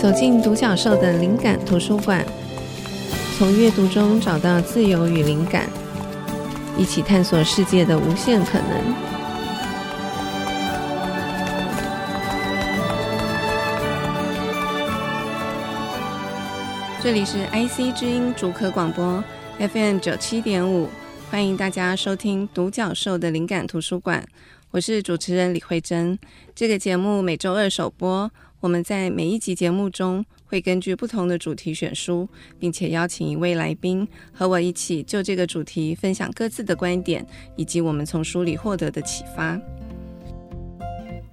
走进独角兽的灵感图书馆，从阅读中找到自由与灵感，一起探索世界的无限可能。这里是 IC 之音竹客广播 FM 九七点五，欢迎大家收听《独角兽的灵感图书馆》，我是主持人李慧珍。这个节目每周二首播。我们在每一集节目中会根据不同的主题选书，并且邀请一位来宾和我一起就这个主题分享各自的观点，以及我们从书里获得的启发。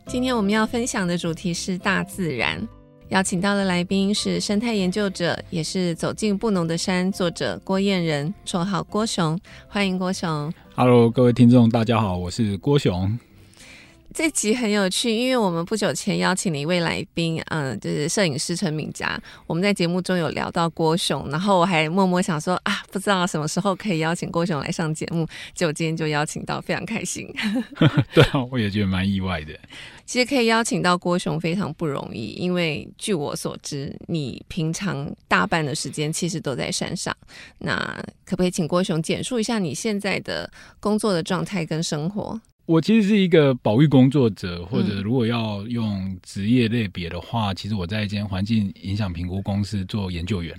今天我们要分享的主题是大自然，邀请到的来宾是生态研究者，也是《走进布农的山》作者郭彦仁，绰号郭雄。欢迎郭雄。Hello，各位听众，大家好，我是郭雄。这集很有趣，因为我们不久前邀请了一位来宾，嗯，就是摄影师陈敏佳。我们在节目中有聊到郭雄，然后我还默默想说啊，不知道什么时候可以邀请郭雄来上节目，结果今天就邀请到，非常开心。对啊，我也觉得蛮意外的。其实可以邀请到郭雄非常不容易，因为据我所知，你平常大半的时间其实都在山上。那可不可以请郭雄简述一下你现在的工作的状态跟生活？我其实是一个保育工作者，或者如果要用职业类别的话，嗯、其实我在一间环境影响评估公司做研究员。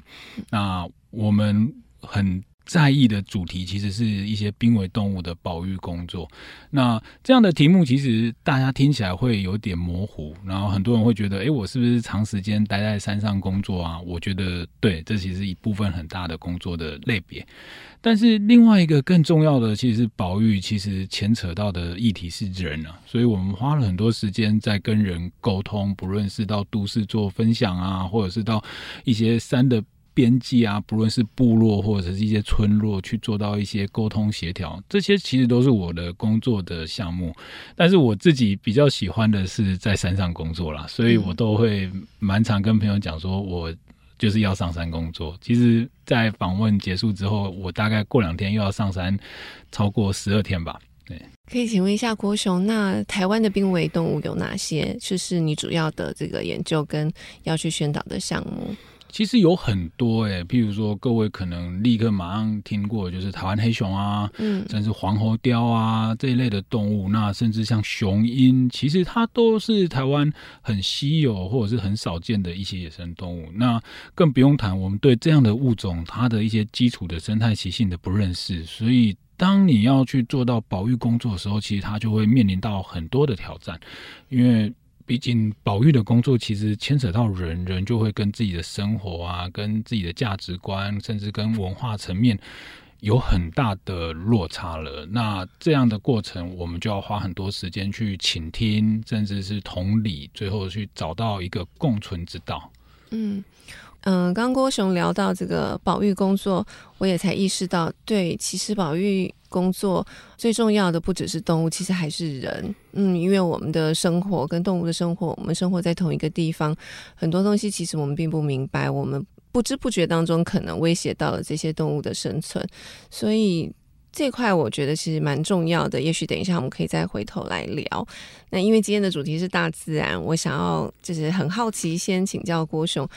那我们很在意的主题其实是一些濒危动物的保育工作。那这样的题目其实大家听起来会有点模糊，然后很多人会觉得，诶，我是不是长时间待在山上工作啊？我觉得对，这其实一部分很大的工作的类别。但是另外一个更重要的，其实是保育，其实牵扯到的议题是人啊。所以我们花了很多时间在跟人沟通，不论是到都市做分享啊，或者是到一些山的。边际啊，不论是部落或者是一些村落，去做到一些沟通协调，这些其实都是我的工作的项目。但是我自己比较喜欢的是在山上工作啦，所以我都会蛮常跟朋友讲说，我就是要上山工作。其实，在访问结束之后，我大概过两天又要上山，超过十二天吧。对，可以请问一下郭雄，那台湾的濒危动物有哪些？就是你主要的这个研究跟要去宣导的项目？其实有很多哎、欸，譬如说各位可能立刻马上听过，就是台湾黑熊啊，嗯，甚至黄喉貂啊这一类的动物，那甚至像雄鹰，其实它都是台湾很稀有或者是很少见的一些野生动物。那更不用谈我们对这样的物种它的一些基础的生态习性的不认识，所以当你要去做到保育工作的时候，其实它就会面临到很多的挑战，因为。毕竟保育的工作其实牵扯到人，人就会跟自己的生活啊，跟自己的价值观，甚至跟文化层面有很大的落差了。那这样的过程，我们就要花很多时间去倾听，甚至是同理，最后去找到一个共存之道。嗯。嗯，刚郭雄聊到这个保育工作，我也才意识到，对，其实保育工作最重要的不只是动物，其实还是人。嗯，因为我们的生活跟动物的生活，我们生活在同一个地方，很多东西其实我们并不明白，我们不知不觉当中可能威胁到了这些动物的生存，所以这块我觉得其实蛮重要的。也许等一下我们可以再回头来聊。那因为今天的主题是大自然，我想要就是很好奇，先请教郭雄。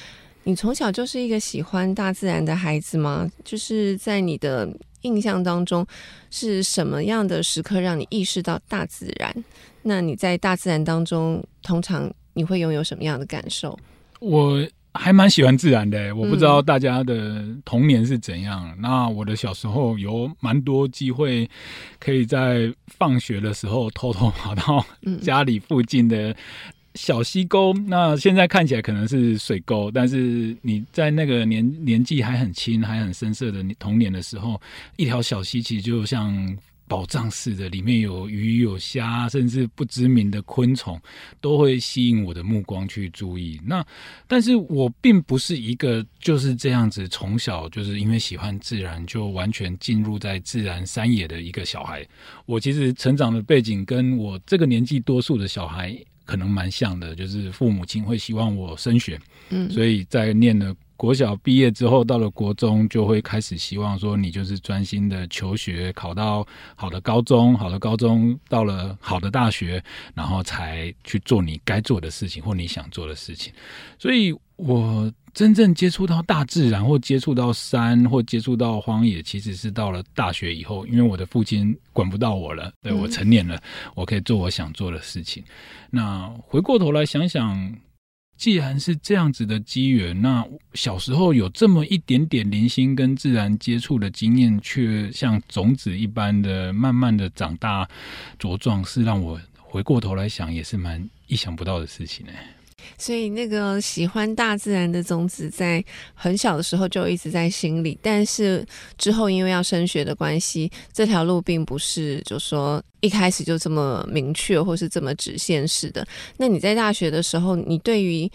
你从小就是一个喜欢大自然的孩子吗？就是在你的印象当中，是什么样的时刻让你意识到大自然？那你在大自然当中，通常你会拥有什么样的感受？我还蛮喜欢自然的，我不知道大家的童年是怎样。嗯、那我的小时候有蛮多机会，可以在放学的时候偷偷跑到家里附近的。小溪沟，那现在看起来可能是水沟，但是你在那个年年纪还很轻、还很深色的童年的时候，一条小溪其实就像宝藏似的，里面有鱼、有虾，甚至不知名的昆虫，都会吸引我的目光去注意。那，但是我并不是一个就是这样子，从小就是因为喜欢自然，就完全进入在自然山野的一个小孩。我其实成长的背景跟我这个年纪多数的小孩。可能蛮像的，就是父母亲会希望我升学，嗯，所以在念了国小毕业之后，到了国中就会开始希望说，你就是专心的求学，考到好的高中，好的高中到了好的大学，然后才去做你该做的事情或你想做的事情。所以我真正接触到大自然，或接触到山，或接触到荒野，其实是到了大学以后，因为我的父亲管不到我了，对，我成年了，我可以做我想做的事情。那回过头来想想。既然是这样子的机缘，那小时候有这么一点点零星跟自然接触的经验，却像种子一般的慢慢的长大茁壮，是让我回过头来想，也是蛮意想不到的事情呢。所以，那个喜欢大自然的种子，在很小的时候就一直在心里。但是之后，因为要升学的关系，这条路并不是就说一开始就这么明确，或是这么直线式的。那你在大学的时候，你对于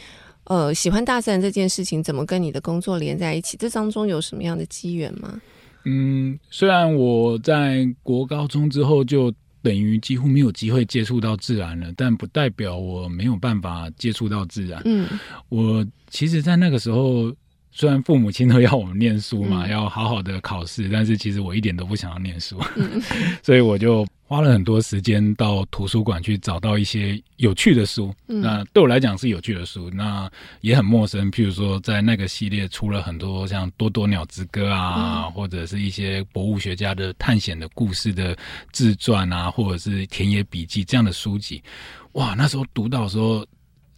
呃喜欢大自然这件事情，怎么跟你的工作连在一起？这当中有什么样的机缘吗？嗯，虽然我在国高中之后就。等于几乎没有机会接触到自然了，但不代表我没有办法接触到自然。嗯，我其实，在那个时候。虽然父母亲都要我们念书嘛，嗯、要好好的考试，但是其实我一点都不想要念书，嗯、所以我就花了很多时间到图书馆去找到一些有趣的书。嗯、那对我来讲是有趣的书，那也很陌生。譬如说，在那个系列出了很多像《多多鸟之歌》啊，嗯、或者是一些博物学家的探险的故事的自传啊，或者是田野笔记这样的书籍。哇，那时候读到说。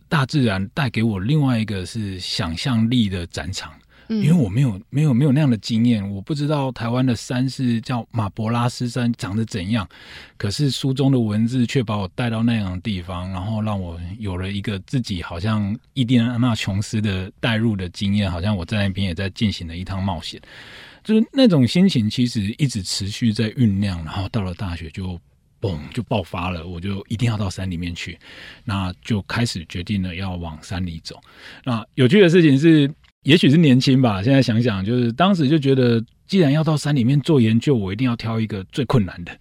大自然带给我另外一个是想象力的展场，因为我没有没有没有那样的经验，我不知道台湾的山是叫马博拉斯山长得怎样，可是书中的文字却把我带到那样的地方，然后让我有了一个自己好像伊甸安纳琼斯的带入的经验，好像我在那边也在进行了一趟冒险，就是那种心情其实一直持续在酝酿，然后到了大学就。嘣，就爆发了！我就一定要到山里面去，那就开始决定了要往山里走。那有趣的事情是，也许是年轻吧。现在想想，就是当时就觉得，既然要到山里面做研究，我一定要挑一个最困难的。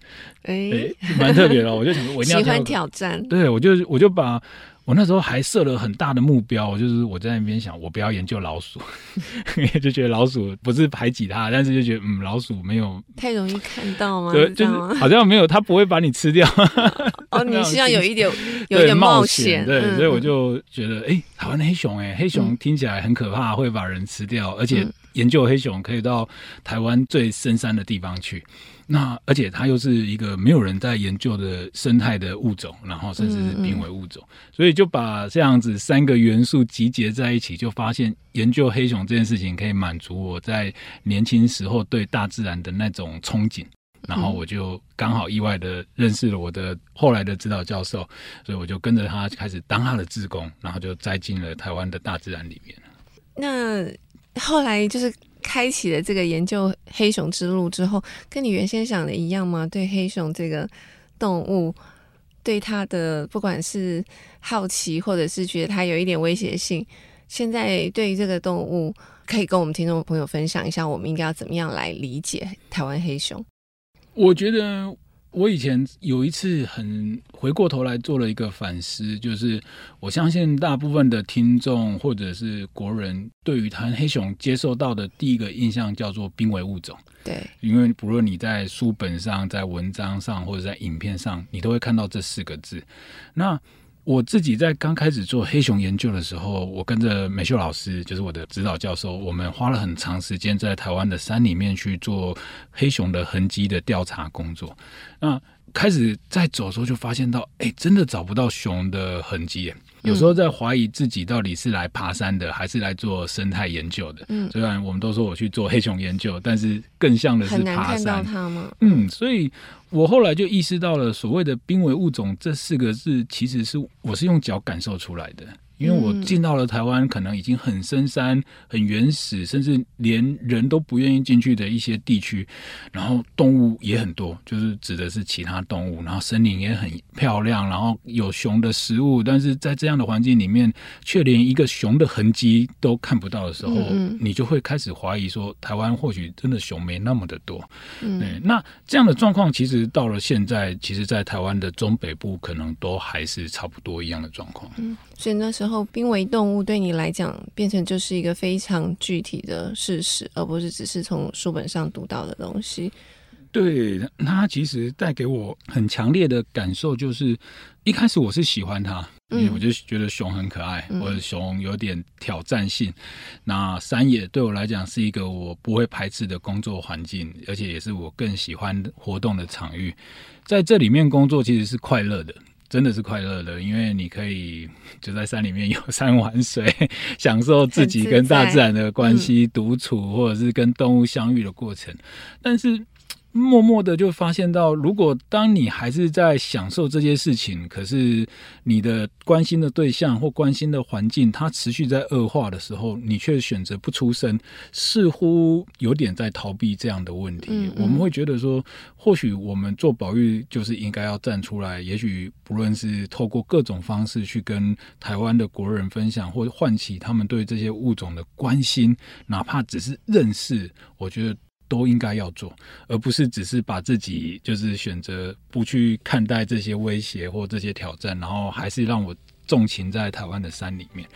哎、欸，蛮、欸、特别的。我就想说，我一定要。喜欢挑战。对，我就我就把。我那时候还设了很大的目标，就是我在那边想，我不要研究老鼠，就觉得老鼠不是排挤它，但是就觉得嗯，老鼠没有太容易看到吗？对，就是好像没有，它不会把你吃掉。哦，你是要有一点 有一点冒险，对，所以我就觉得，哎、欸，台湾的黑熊、欸，哎，黑熊听起来很可怕，会把人吃掉，而且研究黑熊可以到台湾最深山的地方去。那而且它又是一个没有人在研究的生态的物种，然后甚至是濒危物种，嗯嗯，所以就把这样子三个元素集结在一起，就发现研究黑熊这件事情可以满足我在年轻时候对大自然的那种憧憬，然后我就刚好意外的认识了我的后来的指导教授，所以我就跟着他开始当他的志工，然后就栽进了台湾的大自然里面。那后来就是。开启了这个研究黑熊之路之后，跟你原先想的一样吗？对黑熊这个动物，对它的不管是好奇，或者是觉得它有一点威胁性，现在对于这个动物，可以跟我们听众朋友分享一下，我们应该要怎么样来理解台湾黑熊？我觉得。我以前有一次很回过头来做了一个反思，就是我相信大部分的听众或者是国人对于谈黑熊接受到的第一个印象叫做濒危物种。对，因为不论你在书本上、在文章上或者在影片上，你都会看到这四个字。那我自己在刚开始做黑熊研究的时候，我跟着美秀老师，就是我的指导教授，我们花了很长时间在台湾的山里面去做黑熊的痕迹的调查工作。那开始在走的时候，就发现到，哎，真的找不到熊的痕迹。有时候在怀疑自己到底是来爬山的，还是来做生态研究的。嗯，虽然我们都说我去做黑熊研究，但是更像的是爬山。嗯，所以我后来就意识到了，所谓的濒危物种这四个字，其实是我是用脚感受出来的。因为我进到了台湾，可能已经很深山、很原始，甚至连人都不愿意进去的一些地区，然后动物也很多，就是指的是其他动物，然后森林也很漂亮，然后有熊的食物，但是在这样的环境里面，却连一个熊的痕迹都看不到的时候，你就会开始怀疑说，台湾或许真的熊没那么的多。嗯，对，那这样的状况其实实到了现在，其实，在台湾的中北部，可能都还是差不多一样的状况。嗯，所以那时候濒危动物对你来讲，变成就是一个非常具体的事实，而不是只是从书本上读到的东西。对，它其实带给我很强烈的感受，就是一开始我是喜欢它。因为我就觉得熊很可爱，或者熊有点挑战性。那山野对我来讲是一个我不会排斥的工作环境，而且也是我更喜欢活动的场域。在这里面工作其实是快乐的，真的是快乐的，因为你可以就在山里面游山玩水，享受自己跟大自然的关系，独处或者是跟动物相遇的过程。但是。默默的就发现到，如果当你还是在享受这些事情，可是你的关心的对象或关心的环境，它持续在恶化的时候，你却选择不出声，似乎有点在逃避这样的问题。嗯嗯。我们会觉得说，或许我们做保育就是应该要站出来，也许不论是透过各种方式去跟台湾的国人分享，或者唤起他们对这些物种的关心，哪怕只是认识，我觉得。都应该要做，而不是只是把自己就是选择不去看待这些威胁或这些挑战，然后还是让我纵情在台湾的山里面。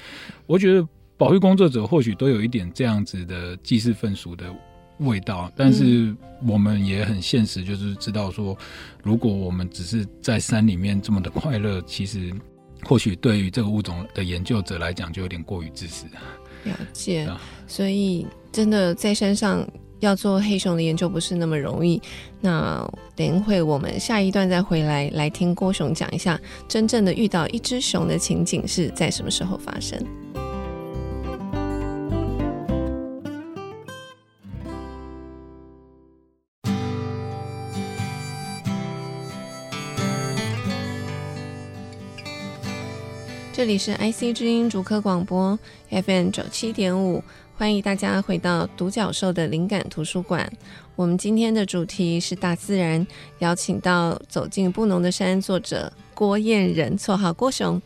我觉得保育工作者或许都有一点这样子的祭祀愤俗的味道，但是我们也很现实，就是知道说，如果我们只是在山里面这么的快乐，其实或许对于这个物种的研究者来讲，就有点过于自私。了解，所以真的在山上。要做黑熊的研究不是那么容易。那等一会我们下一段再回来，来听郭熊讲一下，真正的遇到一只熊的情景是在什么时候发生。这里是 IC 之音主科广播 FM 九七点五。欢迎大家回到独角兽的灵感图书馆。我们今天的主题是大自然，邀请到走进布农的山作者郭彦仁，绰号郭熊。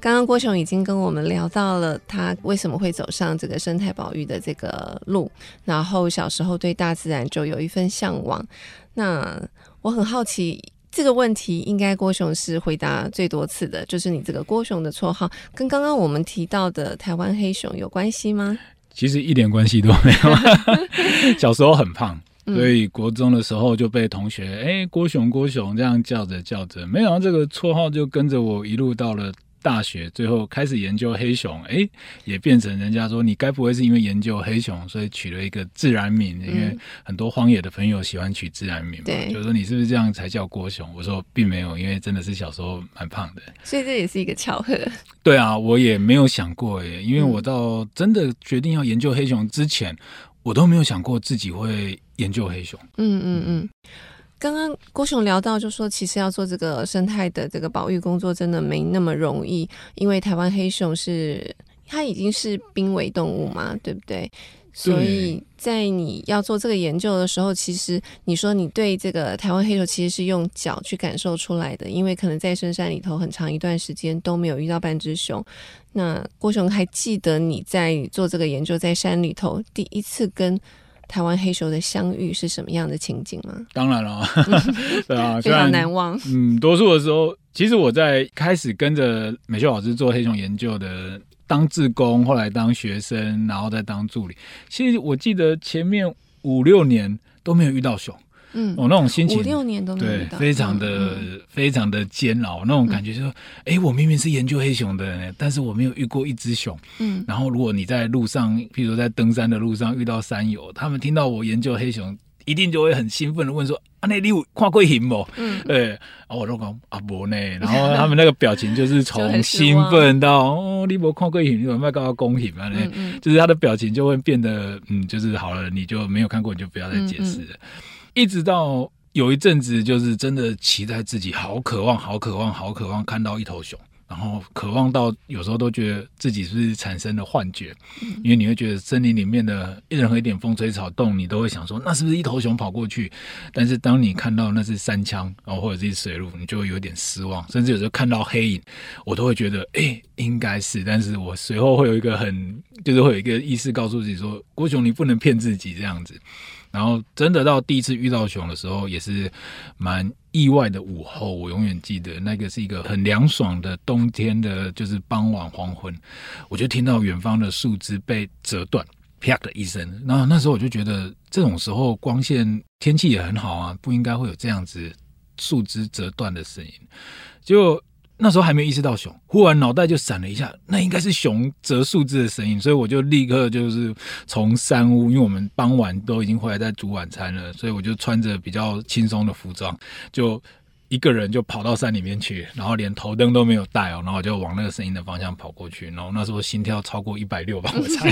刚刚郭熊已经跟我们聊到了他为什么会走上这个生态保育的这个路，然后小时候对大自然就有一份向往。那我很好奇这个问题，应该郭熊是回答最多次的，就是你这个郭熊的绰号跟刚刚我们提到的台湾黑熊有关系吗？其实一点关系都没有。小时候很胖，所以国中的时候就被同学哎、欸、郭雄郭雄这样叫着叫着，没想到这个绰号就跟着我一路到了。大学最后开始研究黑熊，哎，也变成人家说你该不会是因为研究黑熊，所以取了一个自然名？嗯、因为很多荒野的朋友喜欢取自然名嘛，就是说你是不是这样才叫郭熊？我说并没有，因为真的是小时候蛮胖的，所以这也是一个巧合。对啊，我也没有想过耶，因为我到真的决定要研究黑熊之前，我都没有想过自己会研究黑熊。嗯嗯嗯。刚刚郭雄聊到，就说其实要做这个生态的这个保育工作，真的没那么容易，因为台湾黑熊是它已经是濒危动物嘛，对不对？所以在你要做这个研究的时候，其实你说你对这个台湾黑熊其实是用脚去感受出来的，因为可能在深山里头很长一段时间都没有遇到半只熊。那郭雄还记得你在做这个研究，在山里头第一次跟台湾黑熊的相遇是什么样的情景吗？当然了，对啊，非常难忘。嗯，多数的时候，其实我在开始跟着美秀老师做黑熊研究的，当志工，后来当学生，然后再当助理。其实我记得前面五六年都没有遇到熊。嗯，我、哦、那种心情。五六年都没对，非常的、嗯、非常的煎熬，那种感觉就是说，哎、嗯欸，我明明是研究黑熊的人，但是我没有遇过一只熊。嗯，然后如果你在路上，譬如说在登山的路上遇到山友，他们听到我研究黑熊，一定就会很兴奋的问说：“啊，那你有看过熊不？”嗯，对，然后我都讲啊不呢，然后他们那个表情就是从兴奋到哦，你没看过熊，你有没有跟他恭喜嘛？嗯嗯，就是他的表情就会变得嗯，就是好了，你就没有看过，你就不要再解释了。一直到有一阵子，就是真的期待自己，好渴望，好渴望，好渴望看到一头熊，然后渴望到有时候都觉得自己是不是产生了幻觉，因为你会觉得森林里面的任何一点风吹草动，你都会想说那是不是一头熊跑过去？但是当你看到那是山枪，然后或者是水路，你就会有点失望，甚至有时候看到黑影，我都会觉得哎、欸，应该是，但是我随后会有一个很，就是会有一个意识告诉自己说，郭雄你不能骗自己这样子。然后真的到第一次遇到熊的时候，也是蛮意外的午后。我永远记得那个是一个很凉爽的冬天的，就是傍晚黄昏，我就听到远方的树枝被折断，啪的一声。然后那时候我就觉得，这种时候光线天气也很好啊，不应该会有这样子树枝折断的声音。就。那时候还没意识到熊，忽然脑袋就闪了一下，那应该是熊折树枝的声音，所以我就立刻就是从山屋，因为我们傍晚都已经回来在煮晚餐了，所以我就穿着比较轻松的服装就。一个人就跑到山里面去，然后连头灯都没有带哦，然后我就往那个声音的方向跑过去，然后那时候心跳超过一百六吧，我猜，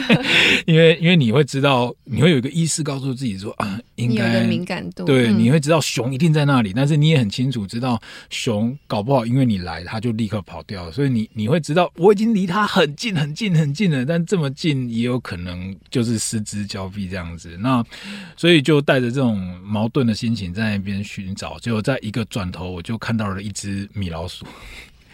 因为因为你会知道，你会有一个意识告诉自己说啊，应该敏感度，对，你会知道熊一定在那里，但是你也很清楚知道熊搞不好因为你来，它就立刻跑掉了，所以你你会知道我已经离它很近很近很近了，但这么近也有可能就是失之交臂这样子，那所以就带着这种矛盾的心情在那边寻找，结果在一个转头。我就看到了一只米老鼠，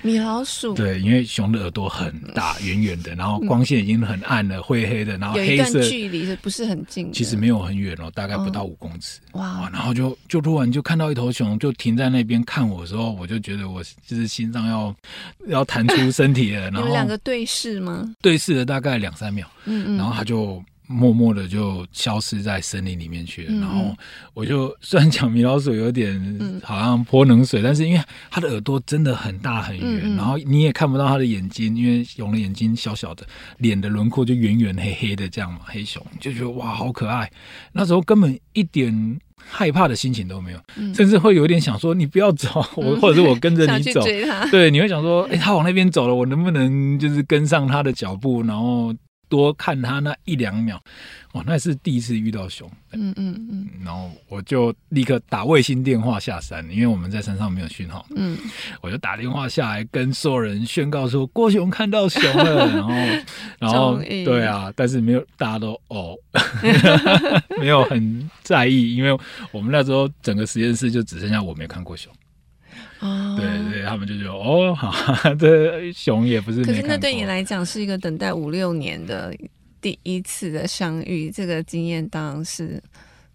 米老鼠对，因为熊的耳朵很大，圆圆的，然后光线已经很暗了，灰黑的，然后黑色，距离是不是很近？其实没有很远哦，大概不到五公尺。哦、哇！然后就就突然就看到一头熊，就停在那边看我的时候，我就觉得我就是心脏要要弹出身体了。然后 两个对视吗？对视了大概两三秒，嗯嗯，然后他就。默默的就消失在森林里面去了。嗯、然后我就 虽然讲米老鼠有点好像泼冷水，嗯、但是因为它的耳朵真的很大很圆，然后你也看不到它的眼睛，因为熊的眼睛小小的，脸的轮廓就圆圆黑黑的这样嘛，黑熊就觉得哇好可爱。那时候根本一点害怕的心情都没有，嗯、甚至会有点想说你不要走，我、嗯、或者是我跟着 你走，对，你会想说，哎，他往那边走了，我能不能就是跟上他的脚步，然后。多看他那一两秒，哇，那是第一次遇到熊。嗯嗯嗯，然后我就立刻打卫星电话下山，因为我们在山上没有讯号。嗯，我就打电话下来跟所有人宣告说郭雄看到熊了。然后，然后对啊，但是没有大家都哦，没有很在意，因为我们那时候整个实验室就只剩下我没看过熊。哦，对对，他们就觉得哦，好，这熊也不是。可是那对你来讲是一个等待五六年的第一次的相遇，这个经验当然是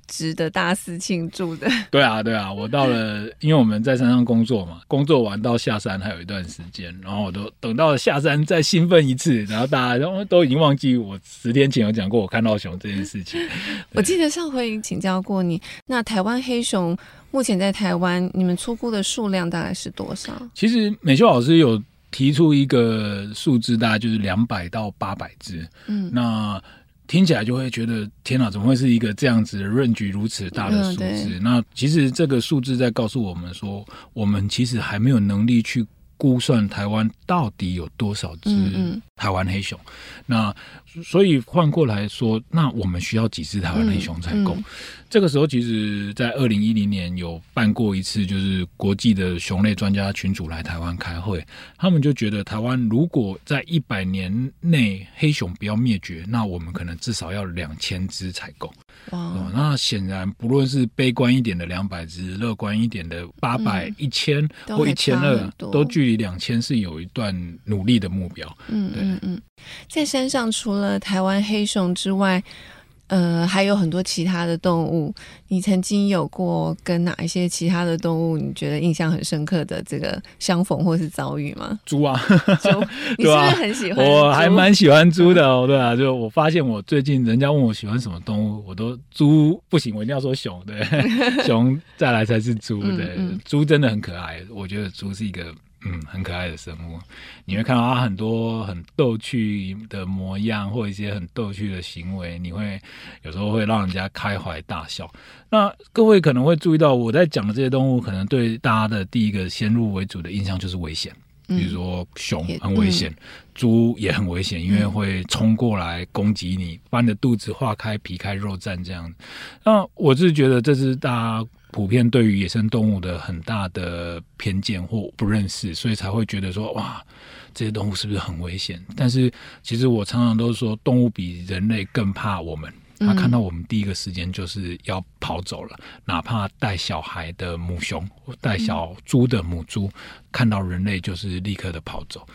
值得大肆庆祝的。对啊，对啊，我到了，因为我们在山上工作嘛，工作完到下山还有一段时间，然后我都等到了下山再兴奋一次，然后大家都都已经忘记我十天前有讲过我看到熊这件事情。我记得上回请教过你，那台湾黑熊。目前在台湾，你们出估的数量大概是多少？其实美秀老师有提出一个数字，大概就是两百到八百只。嗯，那听起来就会觉得天哪，怎么会是一个这样子的 range 如此大的数字？嗯、那其实这个数字在告诉我们说，我们其实还没有能力去估算台湾到底有多少只台湾黑熊。嗯嗯，那所以换过来说，那我们需要几只台湾黑熊才够？嗯嗯这个时候，其实，在二零一零年有办过一次，就是国际的熊类专家群组来台湾开会，他们就觉得台湾如果在一百年内黑熊不要灭绝，那我们可能至少要两千只才够。那显然，不论是悲观一点的两百只，乐观一点的八百、一千或一千二，都距离两千是有一段努力的目标。嗯，对，嗯嗯，在山上除了台湾黑熊之外。呃，还有很多其他的动物。你曾经有过跟哪一些其他的动物，你觉得印象很深刻的这个相逢或是遭遇吗？猪啊，猪，你是不是很喜欢？我还蛮喜欢猪的哦，对啊，就我发现我最近人家问我喜欢什么动物，我都猪不行，我一定要说熊，对，熊再来才是猪，对，嗯嗯，猪真的很可爱，我觉得猪是一个。嗯，很可爱的生物，你会看到它很多很逗趣的模样，或一些很逗趣的行为，你会有时候会让人家开怀大笑。那各位可能会注意到，我在讲的这些动物，可能对大家的第一个先入为主的印象就是危险，比如说熊很危险，猪也很危险，因为会冲过来攻击你，把你的肚子化开，皮开肉绽这样。那我是觉得这是大家。普遍对于野生动物的很大的偏见或不认识，所以才会觉得说哇，这些动物是不是很危险？但是其实我常常都说，动物比人类更怕我们。它看到我们第一个时间就是要跑走了，哪怕带小孩的母熊或带小猪的母猪，看到人类就是立刻的跑走。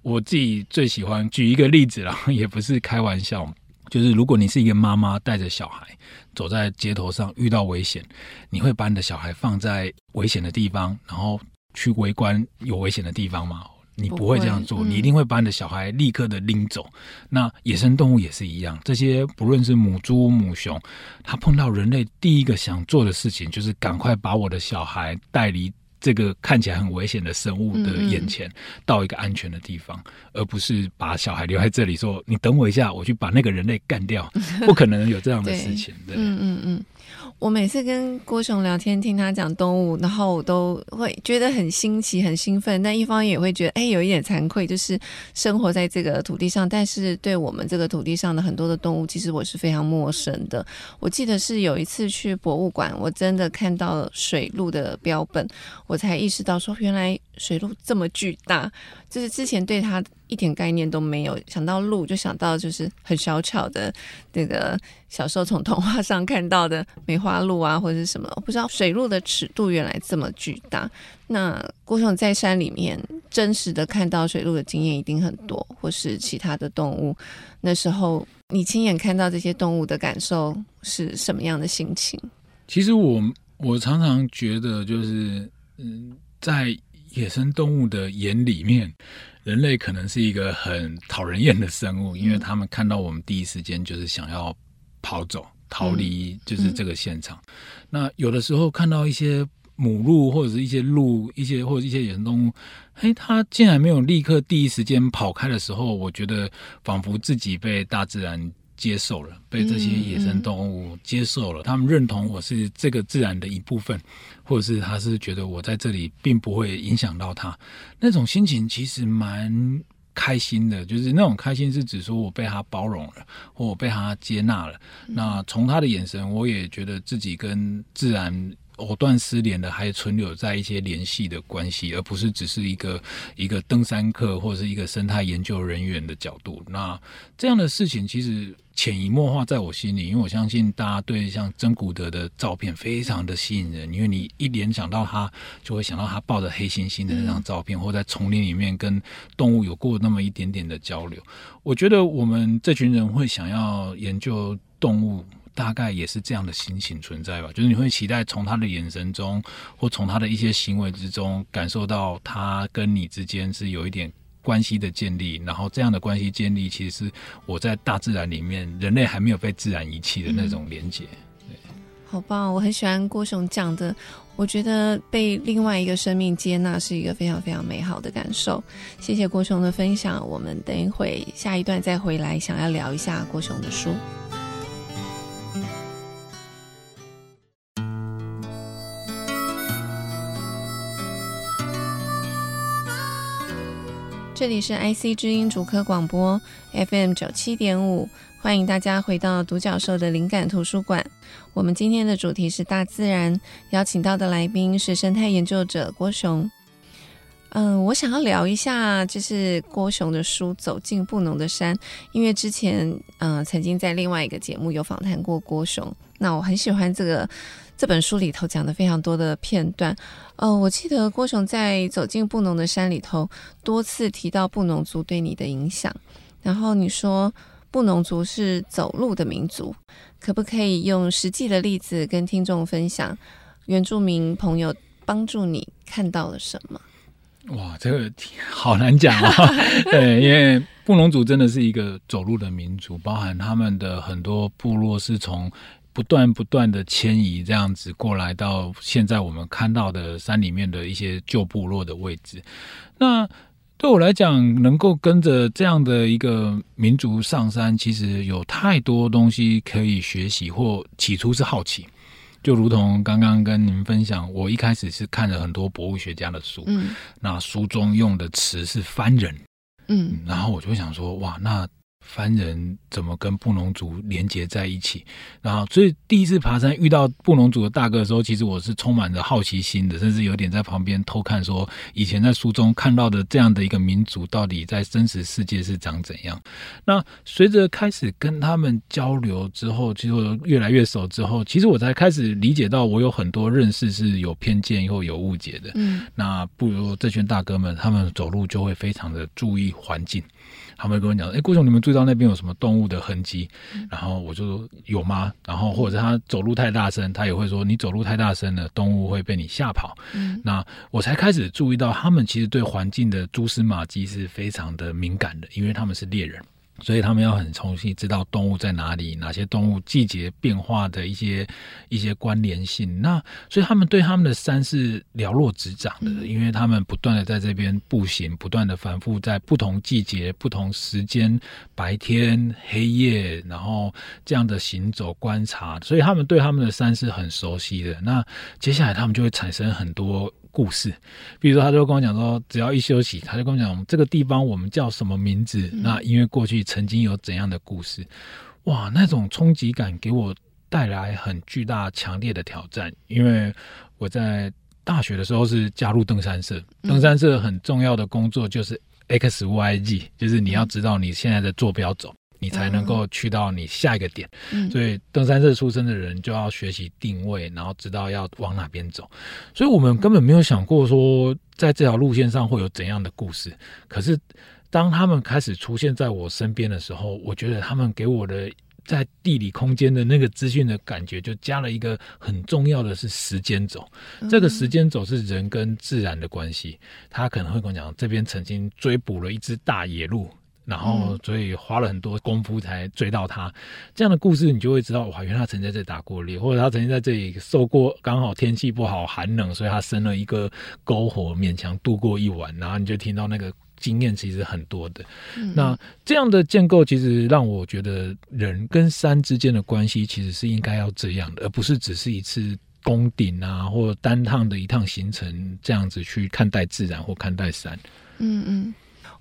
我自己最喜欢举一个例子了，也不是开玩笑。就是如果你是一个妈妈带着小孩走在街头上遇到危险，你会把你的小孩放在危险的地方，然后去围观有危险的地方吗？你不会这样做，嗯、你一定会把你的小孩立刻的拎走。那野生动物也是一样，这些不论是母猪、母熊，它碰到人类第一个想做的事情，就是赶快把我的小孩带离这个看起来很危险的生物的眼前，到一个安全的地方，嗯、而不是把小孩留在这里说：“你等我一下，我去把那个人类干掉。”不可能有这样的事情。对，对嗯嗯嗯。我每次跟郭雄聊天，听他讲动物，然后我都会觉得很新奇、很兴奋，但一方也会觉得，哎，有一点惭愧，就是生活在这个土地上，但是对我们这个土地上的很多的动物，其实我是非常陌生的。我记得是有一次去博物馆，我真的看到了水鹿的标本，我才意识到说，原来水鹿这么巨大，就是之前对它。一点概念都没有，想到鹿就想到就是很小巧的那个小时候从童话上看到的梅花鹿啊，或者是什么，不知道水鹿的尺度原来这么巨大。那郭雄在山里面真实的看到水鹿的经验一定很多，或是其他的动物。那时候你亲眼看到这些动物的感受是什么样的心情？其实我我常常觉得就是嗯，在野生动物的眼里面。人类可能是一个很讨人厌的生物，因为他们看到我们第一时间就是想要跑走、逃离，就是这个现场。嗯嗯、那有的时候看到一些母鹿或者是一些鹿、一些或者一些野生动物，嘿，它竟然没有立刻第一时间跑开的时候，我觉得仿佛自己被大自然。接受了，被这些野生动物接受了，嗯嗯、他们认同我是这个自然的一部分，或者是他是觉得我在这里并不会影响到他，那种心情其实蛮开心的，就是那种开心是指说我被他包容了，或我被他接纳了。嗯、那从他的眼神，我也觉得自己跟自然。藕断丝连的，还存留在一些联系的关系，而不是只是一个一个登山客或者是一个生态研究人员的角度。那这样的事情其实潜移默化在我心里，因为我相信大家对像珍古德的照片非常的吸引人，因为你一联想到他，就会想到他抱着黑猩猩的那张照片，嗯、或在丛林里面跟动物有过那么一点点的交流。我觉得我们这群人会想要研究动物。大概也是这样的心情存在吧，就是你会期待从他的眼神中，或从他的一些行为之中，感受到他跟你之间是有一点关系的建立，然后这样的关系建立，其实是我在大自然里面，人类还没有被自然遗弃的那种连接。嗯、对，好棒！我很喜欢郭雄讲的，我觉得被另外一个生命接纳是一个非常非常美好的感受。谢谢郭雄的分享，我们等一会下一段再回来，想要聊一下郭雄的书。这里是 IC 之音主科广播 FM 九七点五，欢迎大家回到独角兽的灵感图书馆。我们今天的主题是大自然，邀请到的来宾是生态研究者郭熊。嗯，我想要聊一下，就是郭熊的书《走进布农的山》，因为之前嗯曾经在另外一个节目有访谈过郭熊，那我很喜欢这个。这本书里头讲的非常多的片段，呃，我记得郭雄在走进布农的山里头多次提到布农族对你的影响，然后你说布农族是走路的民族，可不可以用实际的例子跟听众分享原住民朋友帮助你看到了什么？哇，这个好难讲啊，对，因为布农族真的是一个走路的民族，包含他们的很多部落是从。不断不断的迁移，这样子过来到现在我们看到的山里面的一些旧部落的位置。那对我来讲，能够跟着这样的一个民族上山，其实有太多东西可以学习，或起初是好奇。就如同刚刚跟您分享，我一开始是看了很多博物学家的书，嗯，那书中用的词是番人，嗯，然后我就想说，哇，那。番人怎么跟布农族连接在一起？然后，所以第一次爬山遇到布农族的大哥的时候，其实我是充满着好奇心的，甚至有点在旁边偷看，说以前在书中看到的这样的一个民族，到底在真实世界是长怎样？那随着开始跟他们交流之后，其实我越来越熟之后，其实我才开始理解到，我有很多认识是有偏见或有误解的。嗯，那不如这群大哥们，他们走路就会非常的注意环境。他们会跟我讲，哎、欸，郭总，你们注意到那边有什么动物的痕迹？然后我就说有吗？然后或者他走路太大声，他也会说你走路太大声了，动物会被你吓跑。嗯，那我才开始注意到，他们其实对环境的蛛丝马迹是非常的敏感的，因为他们是猎人。所以他们要很重新知道动物在哪里，哪些动物季节变化的一些一些关联性。那所以他们对他们的山是了若指掌的，因为他们不断的在这边步行，不断的反复在不同季节、不同时间、白天、黑夜，然后这样的行走观察，所以他们对他们的山是很熟悉的。那接下来他们就会产生很多。故事，比如说，他就跟我讲说，只要一休息，他就跟我讲这个地方我们叫什么名字？嗯、那因为过去曾经有怎样的故事，哇，那种冲击感给我带来很巨大、强烈的挑战。因为我在大学的时候是加入登山社，登山社很重要的工作就是 X Y Z，就是你要知道你现在的坐标轴。你才能够去到你下一个点，嗯，所以登山社出身的人就要学习定位，然后知道要往哪边走。所以我们根本没有想过说，在这条路线上会有怎样的故事。可是当他们开始出现在我身边的时候，我觉得他们给我的在地理空间的那个资讯的感觉，就加了一个很重要的是时间轴。这个时间轴是人跟自然的关系。他可能会跟我讲，这边曾经追捕了一只大野鹿。然后，所以花了很多功夫才追到他。这样的故事，你就会知道，哇，原来他曾经在这里打过猎，或者他曾经在这里受过，刚好天气不好，寒冷，所以他生了一个篝火，勉强度过一晚。然后你就听到那个经验，其实很多的。嗯、那这样的建构，其实让我觉得人跟山之间的关系，其实是应该要这样的，而不是只是一次攻顶啊，或单趟的一趟行程这样子去看待自然或看待山。嗯嗯。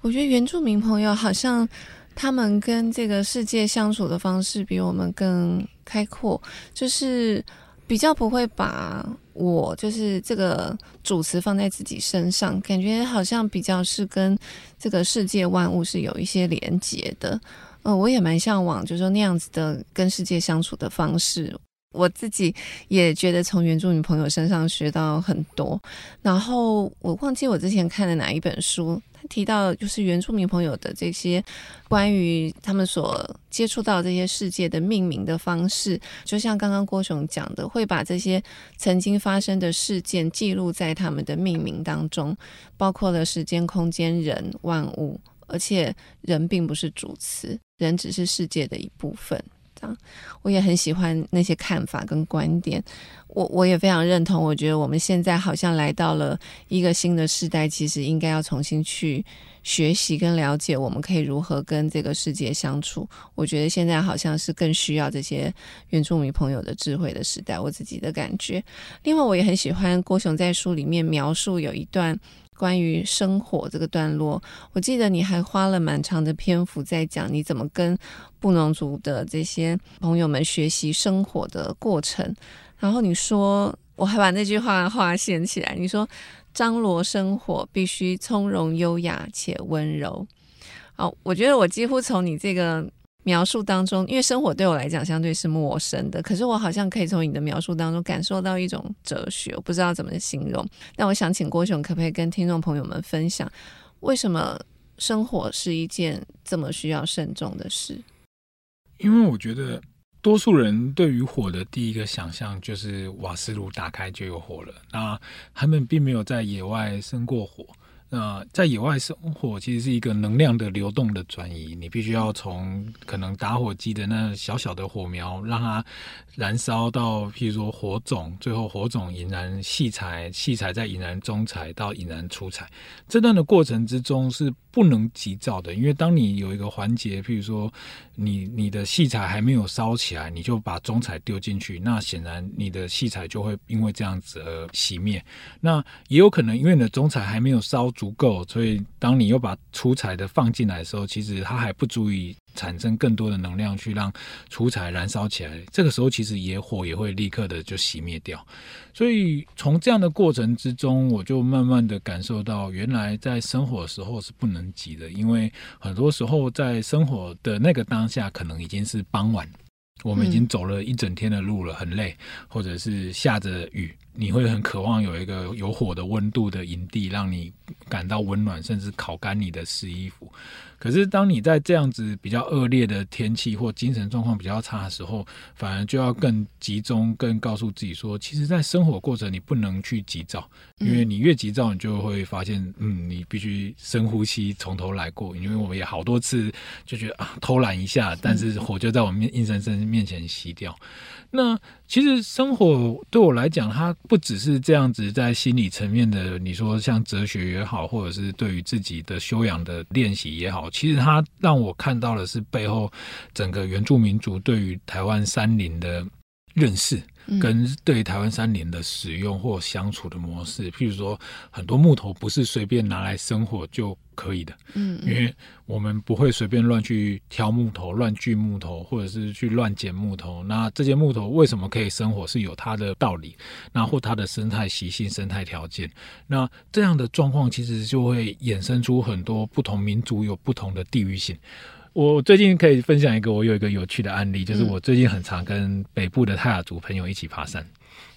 我觉得原住民朋友好像他们跟这个世界相处的方式比我们更开阔，就是比较不会把我就是这个主词放在自己身上，感觉好像比较是跟这个世界万物是有一些连结的。嗯、我也蛮向往，就是说那样子的跟世界相处的方式。我自己也觉得从原住民朋友身上学到很多。然后我忘记我之前看的哪一本书。他提到就是原住民朋友的这些关于他们所接触到这些世界的命名的方式，就像刚刚郭雄讲的，会把这些曾经发生的事件记录在他们的命名当中，包括了时间、空间、人、万物，而且人并不是主词，人只是世界的一部分。我也很喜欢那些看法跟观点。我我也非常认同，我觉得我们现在好像来到了一个新的时代，其实应该要重新去学习跟了解，我们可以如何跟这个世界相处。我觉得现在好像是更需要这些原住民朋友的智慧的时代，我自己的感觉。另外，我也很喜欢郭雄在书里面描述有一段关于生火这个段落，我记得你还花了蛮长的篇幅在讲你怎么跟布农族的这些朋友们学习生火的过程。然后你说，我还把那句话划线起来。你说，张罗生火必须从容优雅且温柔。好，我觉得我几乎从你这个描述当中，因为生活对我来讲相对是陌生的，可是我好像可以从你的描述当中感受到一种哲学，我不知道怎么形容。那我想请郭雄可不可以跟听众朋友们分享，为什么生活是一件这么需要慎重的事？因为我觉得。多数人对于火的第一个想象就是瓦斯炉打开就有火了，那他们并没有在野外生过火。那在野外生火其实是一个能量的流动的转移，你必须要从可能打火机的那小小的火苗，让它燃烧到譬如说火种，最后火种引燃细柴，细柴再引燃中柴到引燃粗柴。这段的过程之中是不能急躁的，因为当你有一个环节，譬如说你你的细柴还没有烧起来，你就把中柴丢进去，那显然你的细柴就会因为这样子而熄灭。那也有可能因为你的中柴还没有烧足够，所以当你又把粗柴的放进来的时候，其实它还不足以产生更多的能量去让粗柴燃烧起来。这个时候其实野火也会立刻的就熄灭掉。所以从这样的过程之中，我就慢慢的感受到，原来在生火的时候是不能急的，因为很多时候在生火的那个当下，可能已经是傍晚，我们已经走了一整天的路了，很累，或者是下着雨。你会很渴望有一个有火的温度的营地，让你感到温暖，甚至烤干你的湿衣服。可是，当你在这样子比较恶劣的天气或精神状况比较差的时候，反而就要更集中，更告诉自己说，其实，在生活过程你不能去急躁，因为你越急躁，你就会发现，嗯，你必须深呼吸，从头来过。因为我们也好多次就觉得啊，偷懒一下，但是火就在我们面硬生生面前熄掉。那其实生活对我来讲，它不只是这样子，在心理层面的，你说像哲学也好，或者是对于自己的修养的练习也好，其实他让我看到的是背后整个原住民族对于台湾山林的认识。跟对台湾山林的使用或相处的模式，譬如说，很多木头不是随便拿来生火就可以的，嗯，因为我们不会随便乱去挑木头、乱锯木头，或者是去乱捡木头。那这些木头为什么可以生火，是有它的道理，那或它的生态习性、生态条件。那这样的状况其实就会衍生出很多不同民族有不同的地域性。我最近可以分享一个，我有一个有趣的案例，就是我最近很常跟北部的泰雅族朋友一起爬山，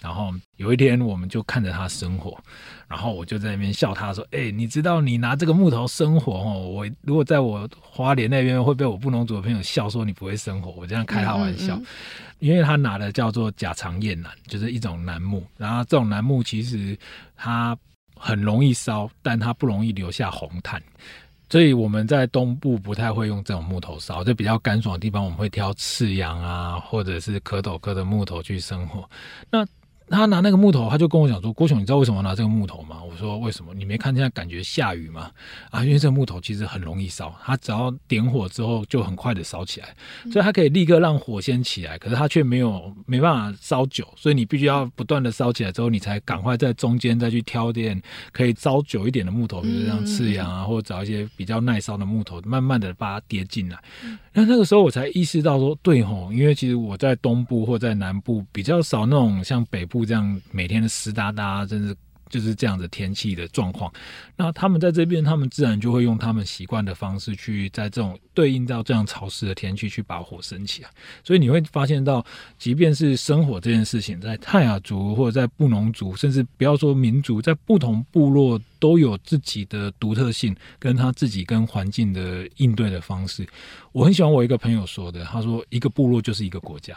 然后有一天我们就看着他生火，然后我就在那边笑他说：“哎、欸，你知道你拿这个木头生火哦，我如果在我花莲那边会被我布农族的朋友笑说你不会生火。”我这样开他玩笑，因为他拿的叫做假长叶楠，就是一种楠木，然后这种楠木其实它很容易烧，但它不容易留下红炭。所以我们在东部不太会用这种木头烧，就比较干爽的地方，我们会挑赤杨啊，或者是蝌蚪科的木头去生火。那他拿那个木头，他就跟我讲说：“郭雄，你知道为什么拿这个木头吗？”我说：“为什么？你没看见感觉下雨吗？”啊，因为这个木头其实很容易烧，它只要点火之后就很快的烧起来，所以它可以立刻让火先起来，可是它却没有没办法烧久，所以你必须要不断的烧起来之后，你才赶快在中间再去挑点可以烧久一点的木头，比如像赤杨啊，或者找一些比较耐烧的木头，慢慢的把它叠进来。那那个时候我才意识到说，对吼，因为其实我在东部或在南部比较少那种像北部。这样每天的湿哒哒，真是就是这样的天气的状况。那他们在这边，他们自然就会用他们习惯的方式去在这种对应到这样潮湿的天气去把火升起来。所以你会发现到，即便是生火这件事情，在泰雅族或者在布农族，甚至不要说民族，在不同部落都有自己的独特性，跟他自己跟环境的应对的方式。我很喜欢我一个朋友说的，他说一个部落就是一个国家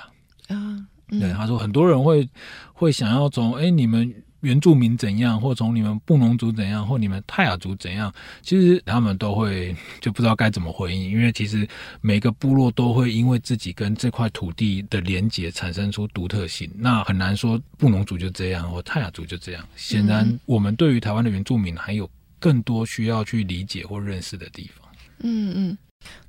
啊。对，他说很多人会会想要从哎，你们原住民怎样，或从你们布农族怎样，或你们泰雅族怎样，其实他们都会 就不知道该怎么回应，因为其实每个部落都会因为自己跟这块土地的连结产生出独特性，那很难说布农族就这样，或泰雅族就这样。显然，我们对于台湾的原住民还有更多需要去理解或认识的地方。嗯嗯。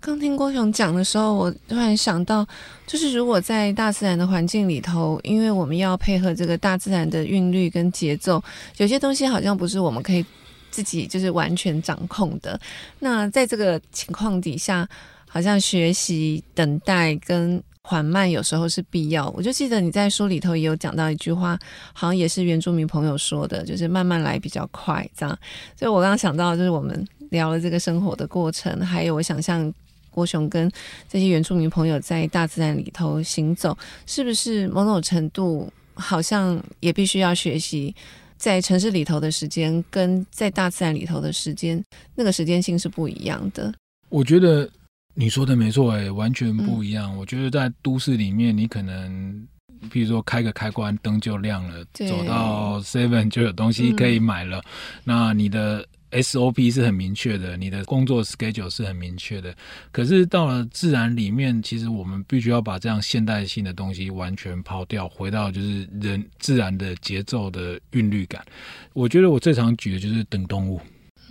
刚听郭雄讲的时候，我突然想到，就是如果在大自然的环境里头，因为我们要配合这个大自然的韵律跟节奏，有些东西好像不是我们可以自己就是完全掌控的。那在这个情况底下，好像学习、等待跟缓慢有时候是必要。我就记得你在书里头也有讲到一句话，好像也是原住民朋友说的，就是慢慢来比较快，这样。所以我刚刚想到，就是我们。聊了这个生活的过程，还有我想象郭雄跟这些原住民朋友在大自然里头行走，是不是某种程度好像也必须要学习，在城市里头的时间跟在大自然里头的时间，那个时间性是不一样的。我觉得你说的没错，哎，完全不一样。嗯。我觉得在都市里面，你可能比如说开个开关，灯就亮了，走到 Seven 就有东西可以买了，嗯。那你的。SOP 是很明确的，你的工作 schedule 是很明确的。可是到了自然里面，其实我们必须要把这样现代性的东西完全抛掉，回到就是人自然的节奏的韵律感。我觉得我最常举的就是等动物。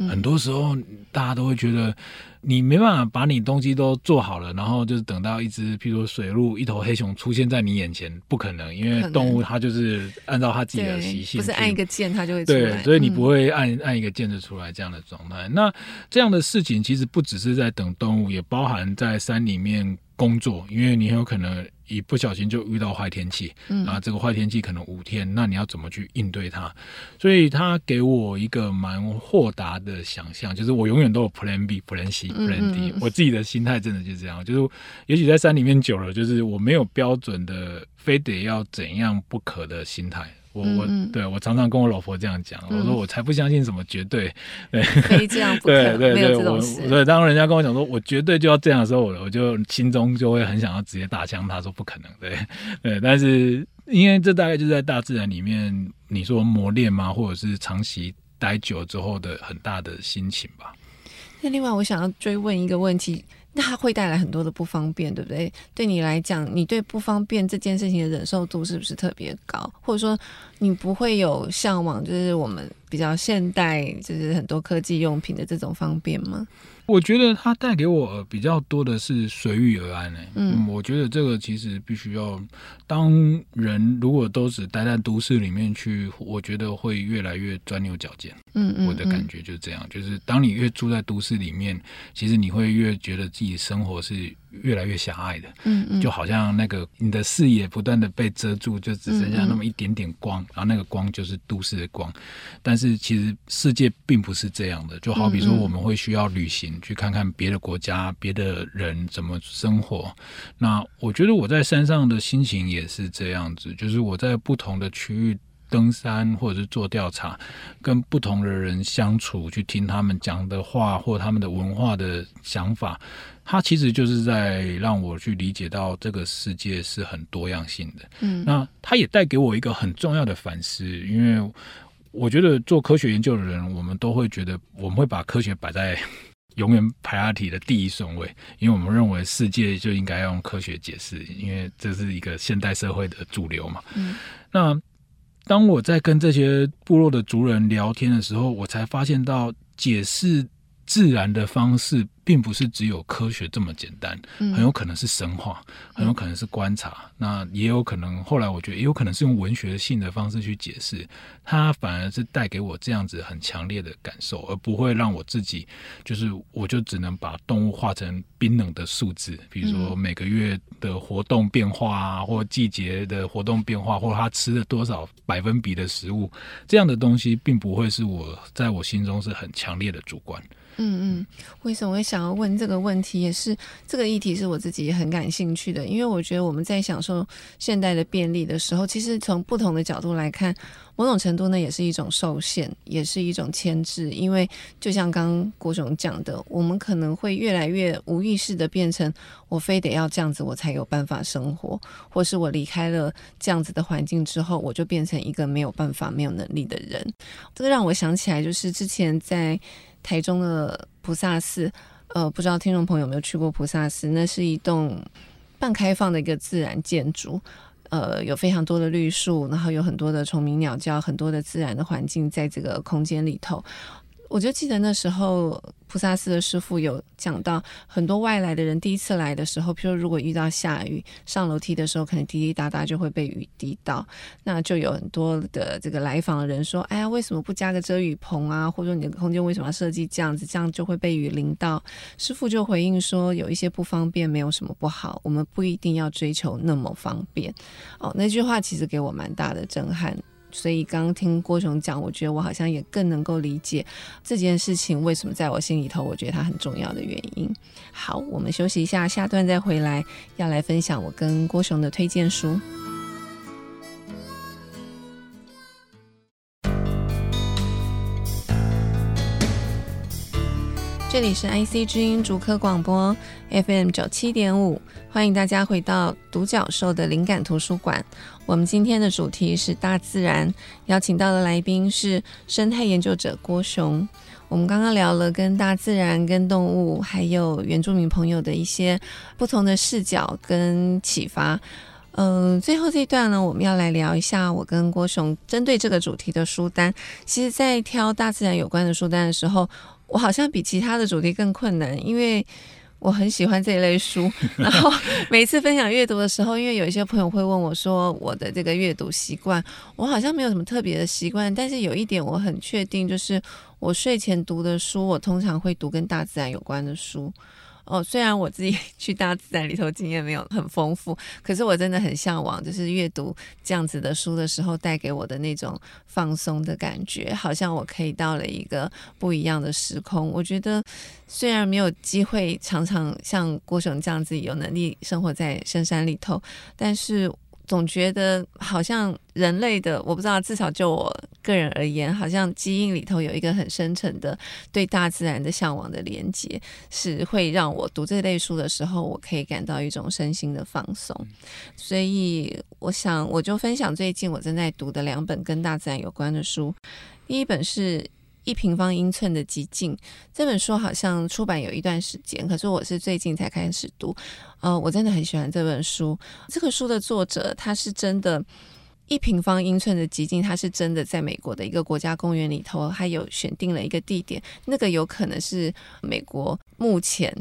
很多时候，大家都会觉得你没办法把你东西都做好了，然后就是等到一只，譬如说水鹿、一头黑熊出现在你眼前，不可能，因为动物它就是按照它自己的习性，不是按一个键它就会出来。对，所以你不会按按一个键就出来这样的状态。嗯。那这样的事情其实不只是在等动物，也包含在山里面工作，因为你很有可能。一不小心就遇到坏天气，嗯，然后这个坏天气可能五天，那你要怎么去应对它？所以他给我一个蛮豁达的想象，就是我永远都有 Plan B、Plan C、Plan D。我自己的心态真的就是这样，就是也许在山里面久了，就是我没有标准的非得要怎样不可的心态，我我对我常常跟我老婆这样讲，我说我才不相信什么绝对，对，非这样不 可，对对对，没有这种事。对，当人家跟我讲说我绝对就要这样的时候，我我就心中就会很想要直接打枪，他说不可能，对对。但是因为这大概就是在大自然里面，你说磨练吗？或者是长期待久之后的很大的心情吧。那另外，我想要追问一个问题。那它会带来很多的不方便，对不对？对你来讲，你对不方便这件事情的忍受度是不是特别高？或者说，你不会有向往，就是我们比较现代，就是很多科技用品的这种方便吗？我觉得它带给我比较多的是随遇而安呢、欸。嗯，我觉得这个其实必须要，当人如果都只待在都市里面去，我觉得会越来越钻牛角尖。嗯，嗯，嗯，我的感觉就是这样，就是当你越住在都市里面，其实你会越觉得自己生活是。越来越狭隘的，嗯嗯，就好像那个你的视野不断的被遮住，就只剩下那么一点点光，嗯嗯，然后那个光就是都市的光。但是其实世界并不是这样的，就好比说我们会需要旅行，去看看别的国家、别的人怎么生活。那我觉得我在山上的心情也是这样子，就是我在不同的区域。登山或者是做调查，跟不同的人相处，去听他们讲的话或他们的文化的想法，它其实就是在让我去理解到这个世界是很多样性的。嗯，那它也带给我一个很重要的反思，因为我觉得做科学研究的人，我们都会觉得我们会把科学摆在 永远排压体的第一顺位，因为我们认为世界就应该用科学解释，因为这是一个现代社会的主流嘛。嗯，那。当我在跟这些部落的族人聊天的时候，我才发现到解释自然的方式，并不是只有科学这么简单，很有可能是神话，很有可能是观察，那也有可能后来我觉得也有可能是用文学性的方式去解释，它反而是带给我这样子很强烈的感受，而不会让我自己就是我就只能把动物画成冰冷的数字，比如说每个月的活动变化啊，或季节的活动变化，或它吃了多少百分比的食物，这样的东西并不会是我在我心中是很强烈的主观。嗯嗯，为什么会想要问这个问题？也是这个议题是我自己也很感兴趣的，因为我觉得我们在享受现代的便利的时候，其实从不同的角度来看，某种程度呢也是一种受限，也是一种牵制。因为就像刚刚郭总讲的，我们可能会越来越无意识的变成我非得要这样子，我才有办法生活，或是我离开了这样子的环境之后，我就变成一个没有办法、没有能力的人。这个让我想起来，就是之前在。台中的菩萨寺，呃，不知道听众朋友有没有去过菩萨寺？那是一栋半开放的一个自然建筑，呃，有非常多的绿树，然后有很多的虫鸣鸟叫，很多的自然的环境在这个空间里头。我就记得那时候。菩萨寺的师傅有讲到，很多外来的人第一次来的时候，譬如如果遇到下雨，上楼梯的时候可能滴滴答答就会被雨滴到，那就有很多的这个来访的人说：“哎呀，为什么不加个遮雨棚啊？或者说你的空间为什么要设计这样子？这样就会被雨淋到。”师傅就回应说：“有一些不方便没有什么不好，我们不一定要追求那么方便。”哦，那句话其实给我蛮大的震撼。所以刚刚听郭雄讲，我觉得我好像也更能够理解这件事情为什么在我心里头，我觉得它很重要的原因。好，我们休息一下，下段再回来，要来分享我跟郭雄的推荐书。这里是 IC 之音竹科广播 FM 九七点五，欢迎大家回到独角兽的灵感图书馆。我们今天的主题是大自然，邀请到的来宾是生态研究者郭雄。我们刚刚聊了跟大自然、跟动物还有原住民朋友的一些不同的视角跟启发。嗯、最后这一段呢，我们要来聊一下我跟郭雄针对这个主题的书单。其实，在挑大自然有关的书单的时候，我好像比其他的主题更困难，因为我很喜欢这一类书。然后每次分享阅读的时候，因为有一些朋友会问我说我的这个阅读习惯，我好像没有什么特别的习惯，但是有一点我很确定，就是我睡前读的书，我通常会读跟大自然有关的书。哦，虽然我自己 去大自然里头经验没有很丰富，可是我真的很向往，就是阅读这样子的书的时候带给我的那种放松的感觉，好像我可以到了一个不一样的时空。我觉得虽然没有机会常常像郭熊这样子有能力生活在深山里头，但是。总觉得好像人类的，我不知道，至少就我个人而言，好像基因里头有一个很深沉的对大自然的向往的连接，是会让我读这类书的时候，我可以感到一种身心的放松。所以，我想我就分享最近我正在读的两本跟大自然有关的书。第一本是。一平方英寸的寂静这本书好像出版有一段时间，可是我是最近才开始读。呃，我真的很喜欢这本书。这个书的作者他是真的，一平方英寸的寂静，它是真的在美国的一个国家公园里头，它有选定了一个地点，那个有可能是美国目前。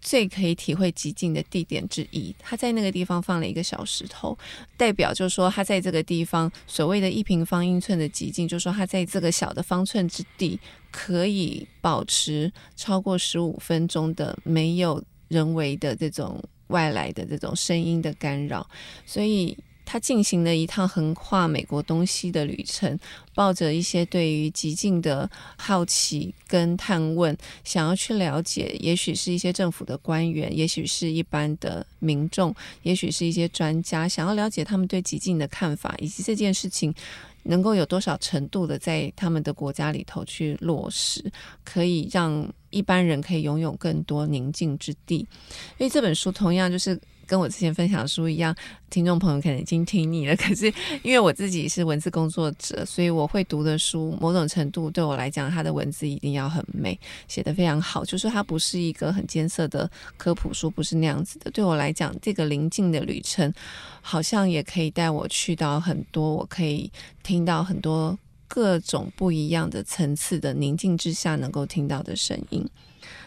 最可以体会寂静的地点之一，他在那个地方放了一个小石头，代表就是说他在这个地方所谓的一平方英寸的寂静，就是说他在这个小的方寸之地可以保持超过十五分钟的没有人为的这种外来的这种声音的干扰，所以。他进行了一趟横跨美国东西的旅程，抱着一些对于极静的好奇跟探问，想要去了解，也许是一些政府的官员，也许是一般的民众，也许是一些专家，想要了解他们对极静的看法，以及这件事情能够有多少程度的在他们的国家里头去落实，可以让一般人可以拥有更多宁静之地。因为这本书同样就是。跟我之前分享的书一样，听众朋友可能已经听腻了。可是因为我自己是文字工作者，所以我会读的书，某种程度对我来讲，它的文字一定要很美，写得非常好。就是它不是一个很艰涩的科普书，不是那样子的。对我来讲，这个宁静的旅程，好像也可以带我去到很多，我可以听到很多各种不一样的层次的宁静之下能够听到的声音。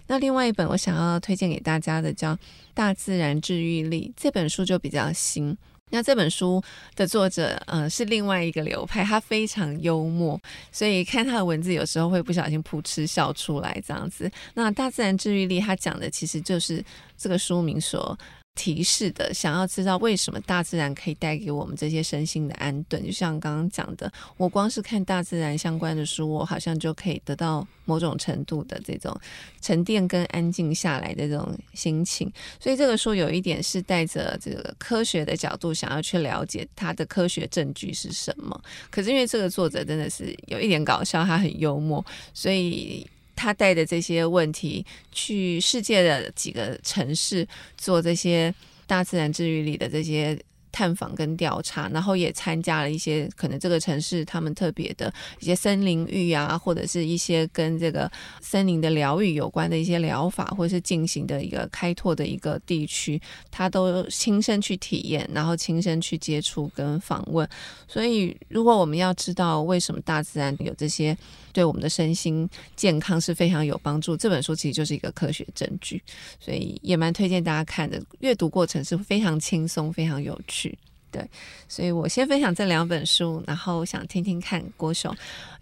那另外一本我想要推荐给大家的叫《大自然治愈力》，这本书就比较新。那这本书的作者，呃，是另外一个流派，他非常幽默，所以看他的文字有时候会不小心噗嗤笑出来这样子。那《大自然治愈力》他讲的其实就是这个书名所提示的，想要知道为什么大自然可以带给我们这些身心的安顿，就像刚刚讲的，我光是看大自然相关的书，我好像就可以得到某种程度的这种沉淀跟安静下来的这种心情。所以这个书有一点是带着这个科学的角度，想要去了解它的科学证据是什么。可是因为这个作者真的是有一点搞笑，他很幽默，所以。他带着这些问题去世界的几个城市做这些大自然治愈里的这些探访跟调查，然后也参加了一些可能这个城市他们特别的一些森林浴啊，或者是一些跟这个森林的疗愈有关的一些疗法，或是进行的一个开拓的一个地区，他都亲身去体验，然后亲身去接触跟访问。所以，如果我们要知道为什么大自然有这些。对我们的身心健康是非常有帮助。这本书其实就是一个科学证据，所以也蛮推荐大家看的。阅读过程是非常轻松、非常有趣。对，所以我先分享这两本书，然后想听听看郭雄，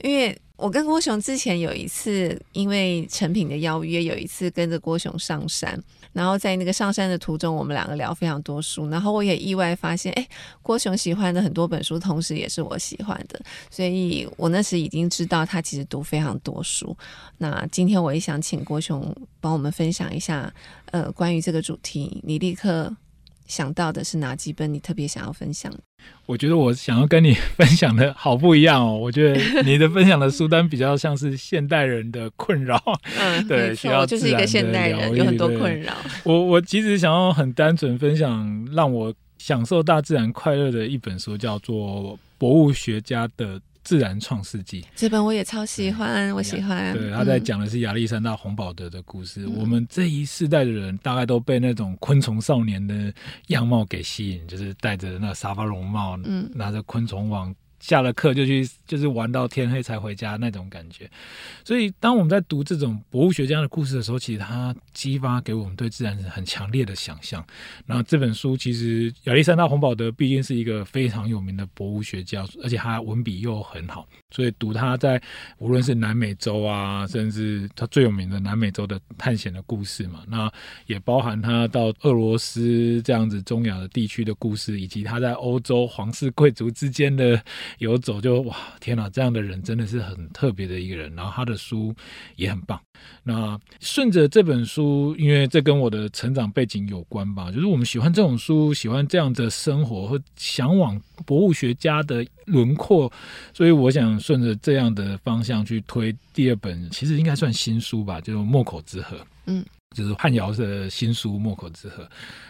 因为我跟郭雄之前有一次因为成品的邀约，有一次跟着郭雄上山。然后在那个上山的途中，我们两个聊非常多书，然后我也意外发现，哎，郭雄喜欢的很多本书，同时也是我喜欢的，所以我那时已经知道他其实读非常多书。那今天我也想请郭雄帮我们分享一下，呃，关于这个主题，你立刻想到的是哪几本你特别想要分享？我觉得我想要跟你分享的好不一样哦。我觉得你的分享的书单比较像是现代人的困扰，嗯，对，需要就是一个现代人，有很多困扰。我我其实想要很单纯分享，让我享受大自然快乐的一本书，叫做《博物学家的》。自然创世纪这本我也超喜欢，我喜欢。对，他在讲的是亚历山大·洪堡德的故事。嗯。我们这一世代的人，大概都被那种昆虫少年的样貌给吸引，就是戴着那沙发绒帽，嗯，拿着昆虫网。下了课就去，就是玩到天黑才回家那种感觉。所以，当我们在读这种博物学家的故事的时候，其实它激发给我们对自然很强烈的想象。然后这本书其实亚历山大·洪堡德毕竟是一个非常有名的博物学家，而且他文笔又很好，所以读他在无论是南美洲啊，甚至他最有名的南美洲的探险的故事嘛，那也包含他到俄罗斯这样子中亚的地区的故事，以及他在欧洲皇室贵族之间的。游走就，哇天哪，这样的人真的是很特别的一个人。然后他的书也很棒。那顺着这本书，因为这跟我的成长背景有关吧，就是我们喜欢这种书，喜欢这样的生活，和向往博物学家的轮廓，所以我想顺着这样的方向去推第二本，其实应该算新书吧，就是《墨口之河》。嗯。就是汉尧的新书《墨口之河》，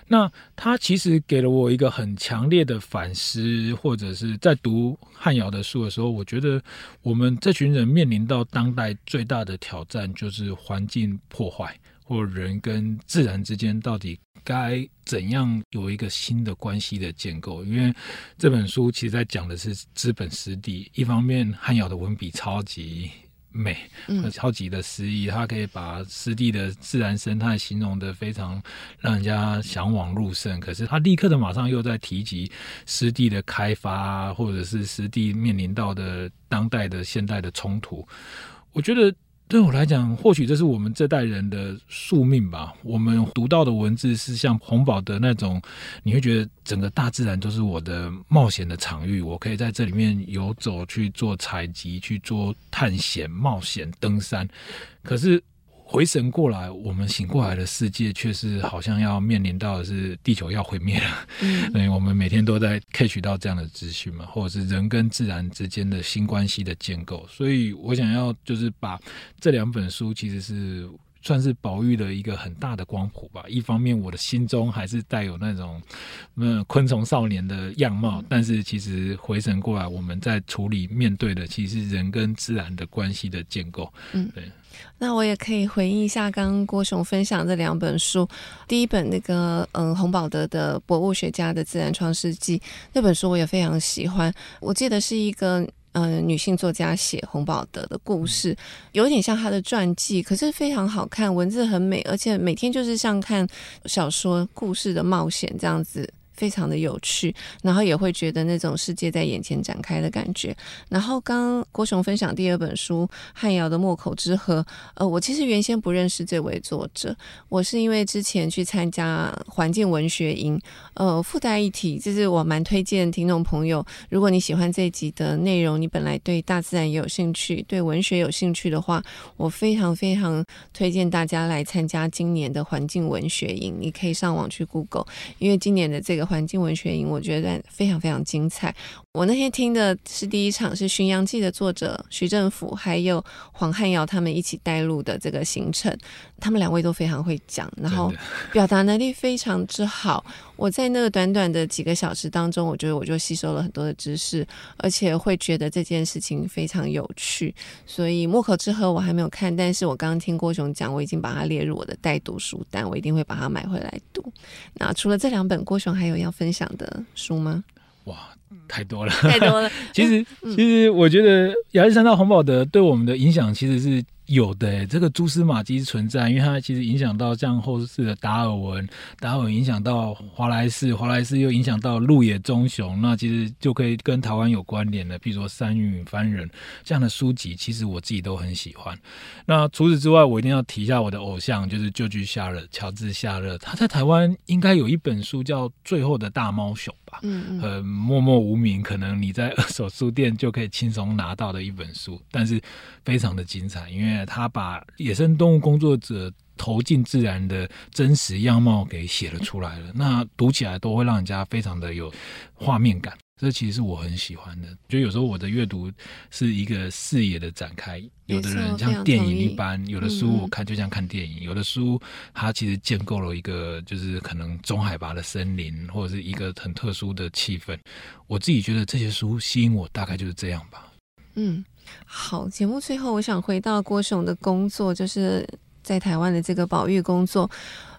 那他其实给了我一个很强烈的反思，或者是在读汉尧的书的时候，我觉得我们这群人面临到当代最大的挑战，就是环境破坏，或人跟自然之间到底该怎样有一个新的关系的建构。因为这本书其实在讲的是资本湿地，一方面汉尧的文笔超级。美和超级的诗意，它可以把湿地的自然生态形容的非常让人家向往入胜。可是他立刻的马上又在提及湿地的开发，或者是湿地面临到的当代的现代的冲突。我觉得。对我来讲，或许这是我们这代人的宿命吧。我们读到的文字是像洪宝的那种，你会觉得整个大自然都是我的冒险的场域，我可以在这里面游走，去做采集，去做探险、冒险、登山。可是。回神过来，我们醒过来的世界却是好像要面临到的是地球要毁灭了。嗯，所以我们每天都在 catch 到这样的资讯嘛，或者是人跟自然之间的新关系的建构。所以我想要就是把这两本书，其实是。算是宝玉的一个很大的光谱吧。一方面，我的心中还是带有那种嗯昆虫少年的样貌，但是其实回神过来，我们在处理面对的，其实人跟自然的关系的建构。嗯，对。那我也可以回应一下刚刚郭雄分享这两本书。第一本那个嗯洪宝德的《博物学家的自然创世纪》那本书，我也非常喜欢。我记得是一个。呃，女性作家写洪宝德的故事，有点像她的传记，可是非常好看，文字很美，而且每天就是像看小说故事的冒险这样子。非常的有趣，然后也会觉得那种世界在眼前展开的感觉。然后刚郭雄分享第二本书汉尧的《墨口之河》，呃，我其实原先不认识这位作者，我是因为之前去参加环境文学营，呃，附带一提，就是我蛮推荐听众朋友，如果你喜欢这集的内容，你本来对大自然也有兴趣，对文学有兴趣的话，我非常非常推荐大家来参加今年的环境文学营。你可以上网去 Google，因为今年的这个。环境文学营，我觉得非常非常精彩。我那天听的是第一场，是《巡洋记》的作者徐政甫，还有黄汉尧他们一起带路的这个行程。他们两位都非常会讲，然后表达能力非常之好。我在那个短短的几个小时当中，我觉得我就吸收了很多的知识，而且会觉得这件事情非常有趣。所以《莫口之河》我还没有看，但是我刚刚听郭雄讲，我已经把它列入我的待读书单，我一定会把它买回来读。那除了这两本，郭雄还有要分享的书吗？哇，太多了，太多了。其实，其实我觉得亚历山大洪堡德对我们的影响其实是。有的，这个蛛丝马迹存在，因为它其实影响到像后世的达尔文，达尔文影响到华莱士，华莱士又影响到鹿野棕雄，那其实就可以跟台湾有关联的，譬如说《山云番人》这样的书籍，其实我自己都很喜欢。那除此之外，我一定要提一下我的偶像，就是旧居夏勒，乔治夏勒，他在台湾应该有一本书叫《最后的大猫熊》吧，嗯，很默默无名，可能你在二手书店就可以轻松拿到的一本书，但是非常的精彩，因为。他把野生动物工作者投进自然的真实样貌给写了出来了，那读起来都会让人家非常的有画面感，这其实是我很喜欢的。觉得有时候我的阅读是一个视野的展开，有的人像电影一般，有的书我看就像看电影，有的书它其实建构了一个就是可能中海拔的森林或者是一个很特殊的气氛。我自己觉得这些书吸引我，大概就是这样吧。嗯。好，节目最后，我想回到郭雄的工作，就是在台湾的这个保育工作。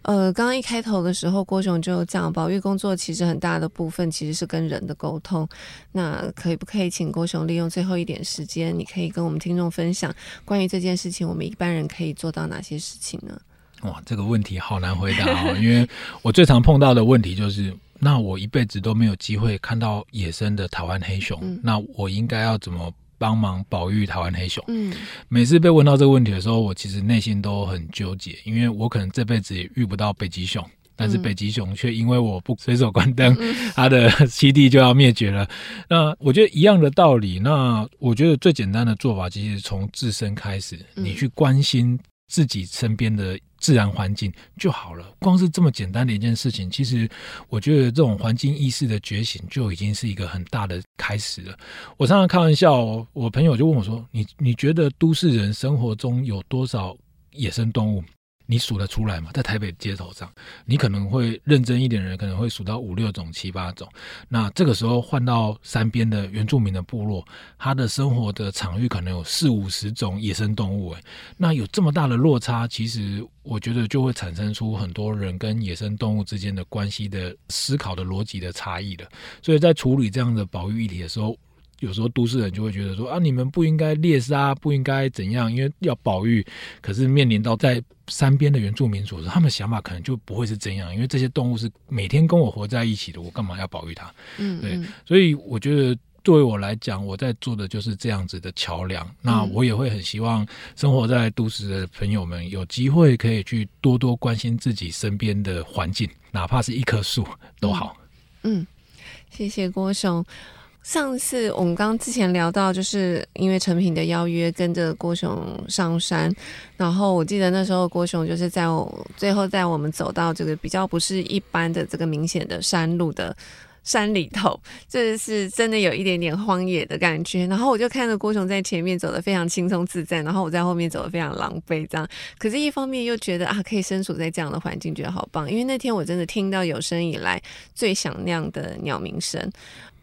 呃，刚刚一开头的时候，郭雄就讲，保育工作其实很大的部分其实是跟人的沟通。那可以不可以请郭雄利用最后一点时间，你可以跟我们听众分享关于这件事情，我们一般人可以做到哪些事情呢？哇，这个问题好难回答哦，因为我最常碰到的问题就是，那我一辈子都没有机会看到野生的台湾黑熊，嗯、那我应该要怎么？帮忙保育台湾黑熊。嗯，每次被问到这个问题的时候，我其实内心都很纠结，因为我可能这辈子也遇不到北极熊，但是北极熊却因为我不随手关灯，它的栖地就要灭绝了。那我觉得一样的道理。那我觉得最简单的做法，其实从自身开始，你去关心自己身边的自然环境就好了。光是这么简单的一件事情，其实我觉得这种环境意识的觉醒就已经是一个很大的开始了。我常常开玩笑，我朋友就问我说：“你你觉得都市人生活中有多少野生动物？”你数得出来吗？在台北街头上，你可能会认真一点的人，可能会数到五六种、七八种。那这个时候换到山边的原住民的部落，他的生活的场域可能有四五十种野生动物。诶，那有这么大的落差，其实我觉得就会产生出很多人跟野生动物之间的关系的思考的逻辑的差异了。所以在处理这样的保育议题的时候，有时候都市人就会觉得说啊，你们不应该猎杀，不应该怎样，因为要保育。可是面临到在山边的原住民族，他们想法可能就不会是这样，因为这些动物是每天跟我活在一起的，我干嘛要保育它？嗯，对。所以我觉得，作为我来讲，我在做的就是这样子的桥梁。那我也会很希望生活在都市的朋友们有机会可以去多多关心自己身边的环境，哪怕是一棵树都好。嗯，谢谢郭熊。上次我们刚之前聊到，就是因为陈平的邀约，跟着郭雄上山，然后我记得那时候郭雄就是在我最后带我们走到这个比较不是一般的这个明显的山路的山里头，这是真的有一点点荒野的感觉。然后我就看着郭雄在前面走得非常轻松自在，然后我在后面走得非常狼狈，这样。可是，一方面又觉得啊，可以身处在这样的环境，觉得好棒。因为那天我真的听到有生以来最响亮的鸟鸣声。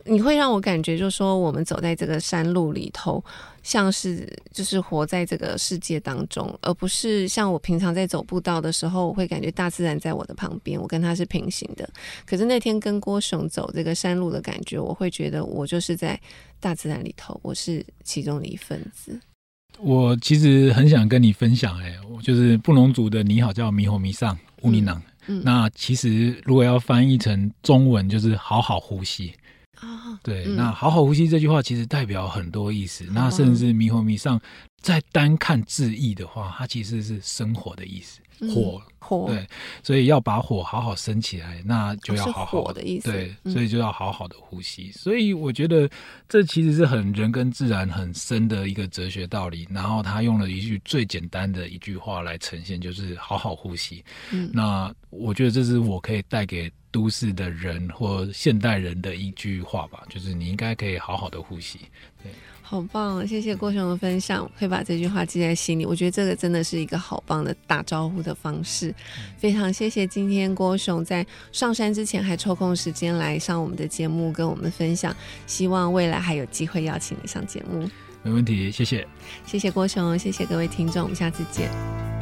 你会让我感觉，就是说，我们走在这个山路里头，像是就是活在这个世界当中，而不是像我平常在走步道的时候，我会感觉大自然在我的旁边，我跟它是平行的。可是那天跟郭雄走这个山路的感觉，我会觉得我就是在大自然里头，我是其中的一份子。我其实很想跟你分享，哎，我就是布农族的你好，叫猕猴迷上乌尼囊。嗯，那其实如果要翻译成中文，就是好好呼吸。啊，对，那好好呼吸这句话其实代表很多意思。那甚至弥火弥上，再单看字义的话，它其实是生活的意思。火火，对，所以要把火好好升起来，那就要好好的，的意思。对，所以就要好好的呼吸。所以我觉得这其实是很人跟自然很深的一个哲学道理。然后他用了一句最简单的一句话来呈现，就是好好呼吸。嗯，那我觉得这是我可以带给。都市的人或现代人的一句话吧，就是你应该可以好好的呼吸。对，好棒，谢谢郭雄的分享，会把这句话记在心里。我觉得这个真的是一个好棒的打招呼的方式。嗯、非常谢谢今天郭雄在上山之前还抽空时间来上我们的节目跟我们分享，希望未来还有机会邀请你上节目。没问题，谢谢，谢谢郭雄，谢谢各位听众，我们下次见。